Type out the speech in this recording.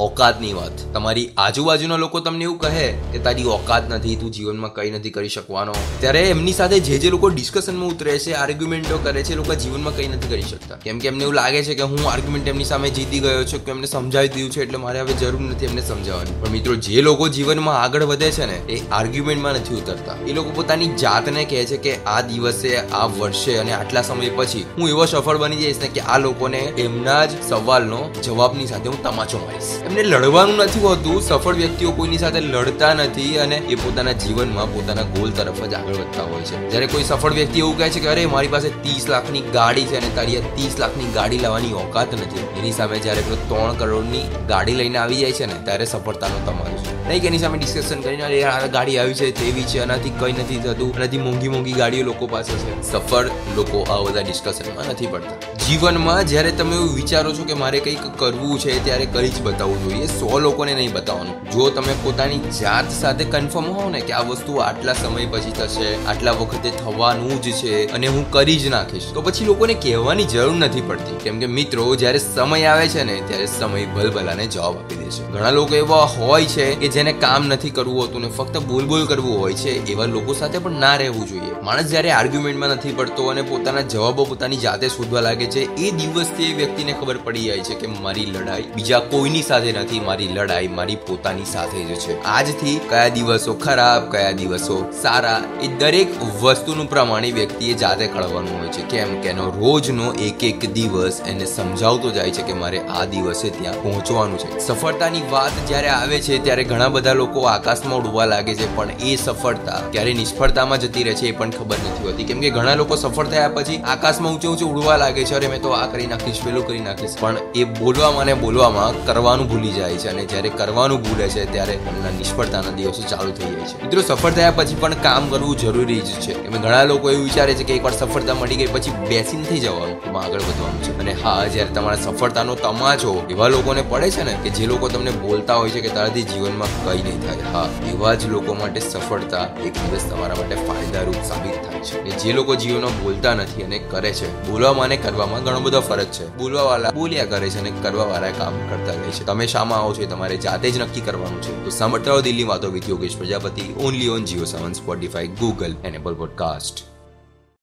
ઓકાતની વાત. તમારી આજુબાજુના લોકો તમને એવું કહે કે તારી ઓકાત નથી, તું જીવનમાં કંઈ નથી કરી શકવાનો. ત્યારે એમની સાથે જે જે લોકો ડિસ્કશનમાં ઉતરે છે, આર્ગ્યુમેન્ટો કરે છે લોકો જીવનમાં કંઈ નથી કરી શકતા. કેમ કે એમને એવું લાગે છે કે હું આર્ગ્યુમેન્ટ એમની સામે જીતી ગયો છું, કે એમને સમજાવી દીધું છે, એટલે મારે હવે જરૂર નથી એમને સમજાવવાની. પણ મિત્રો, જે લોકો જીવનમાં આગળ વધે છે ને, એ આર્ગ્યુમેન્ટમાં નથી ઉતરતા. એ લોકો પોતાની જાતને કહે છે કે આ દિવસે, આ વર્ષે અને આટલા સમય પછી હું એવો સફળ બની જઈશ ને કે આ લોકોને એમના જ સવાલનો જવાબની સાથે હું તમાચો મારીશ. એમને લડવાનું નથી હોતું. સફળ વ્યક્તિઓ કોઈની સાથે લડતા નથી અને એ પોતાના જીવનમાં પોતાના ગોલ તરફ જ આગળ વધતા હોય છે. જ્યારે કોઈ સફળ વ્યક્તિ એવું કહે છે કે, અરે, મારી પાસે ત્રીસ લાખની ગાડી છે અને તારી આ ત્રીસ લાખની ગાડી લાવવાની ઓકાત નથી. એની સામે જ્યારે કોઈ ત્રણ કરોડની ગાડી લઈને આવી જાય છે ને, ત્યારે સફળતાનો તમારો છે. નહીં કે એની સામે ડિસ્કશન કરીને આ ગાડી આવી છે, તેવી છે, આનાથી કંઈ નથી થતું, આનાથી મોંઘી મોંઘી ગાડીઓ લોકો પાસે છે. સફળ લોકો આ બધા ડિસ્કશનમાં નથી પડતા. જીવનમાં જ્યારે તમે એવું વિચારો છો કે મારે કંઈક કરવું છે, ત્યારે કરી જ બતાવવું જોઈએ. સો લોકોને નહીં બતાવવાનું. જો તમે પોતાની જાત સાથે કન્ફર્મ હો ને કે આ વસ્તુ આટલા સમય પછી થશે, આટલા વખતે થવાનું જ છે અને હું કરી જ નાખીશ, તો પછી લોકોને કહેવાની જરૂર નથી પડતી. કેમ કે મિત્રો, જ્યારે સમય આવે છે ને, ત્યારે સમય ભલભલાને જવાબ આપી દે છે. ઘણા લોકો એવા હોય છે કે જેને કામ નથી કરવું હોતું ને ફક્ત બોલ બોલ કરવું હોય છે, એવા લોકો સાથે પણ ના રહેવું જોઈએ. માણસ જ્યારે આર્ગ્યુમેન્ટમાં નથી પડતો અને પોતાના જવાબો પોતાની જાતે શોધવા લાગે છે. એ દિવસથી એ વ્યક્તિને ખબર પડી જાય છે કે મારી લડાઈ બીજા કોઈની સાથે નથી. મારી લડાઈ મારી પોતાની સાથે જ છે. આજથી કયા દિવસો ખરાબ, કયા દિવસો સારા, એ દરેક વસ્તુનું પ્રમાણે વ્યક્તિએ જાતે કળવાનું હોય છે. કેમ કે એનો રોજનો એક એક દિવસ એને સમજાવતો જાય છે કે મારે આ દિવસે ત્યાં પહોંચવાનું છે. સફળતાની વાત જ્યારે આવે છે, ત્યારે ઘણા બધા લોકો આકાશમાં ઉડવા લાગે છે, પણ એ સફળતા ક્યારે નિષ્ફળતામાં જતી રહે છે એ પણ ખબર નથી હોતી. કેમ કે ઘણા લોકો સફળ થયા પછી આકાશમાં ઊંચે ઊંચે ઉડવા લાગે છે. અરે, મેં તો આ કરી નાખીશ, પેલું કરી નાખીશ. પણ એ બોલવામાં અને બોલવામાં કરવાનું ભૂલી જાય છે અને જ્યારે કરવાનું ભૂલે છે ત્યારે એમના નિષ્ફળતાના દિવસો ચાલુ થઈ જાય છે. મિત્રો, સફળ થયા પછી પણ કામ કરવું જરૂરી જ છે. એમ ઘણા લોકો એવું વિચારે છે કે એકવાર સફળતા મળી ગઈ પછી બેસીને થઈ જવાનું, એમાં આગળ વધવાનું છે. અને હા, જ્યારે તમારા સફળતાનો તમાચો એવા લોકોને પડે છે ને કે જે લોકો તમને બોલતા હોય છે કે તારાથી જીવનમાં કંઈ નહીં થાય. હા, એવા જ લોકો માટે સફળતા એક દિવસ તમારા માટે ફાયદારૂપ સાબિત થાય છે. જે લોકો જીવનમાં બોલતા નથી અને કરે છે. બોલવામાં અને કરવામાં ઘણો બધો ફરક છે. બોલવા વાળા બોલ્યા કરે છે અને કરવા વાળા કામ કરતા રહે છે. તમે શામાં આવો છો તમારે જાતે જ નક્કી કરવાનું છે. તો સાંભળતા દિલ્હી વાતો with Yogesh Prajapati. Only on JioSaavn Spotify Google and Apple podcast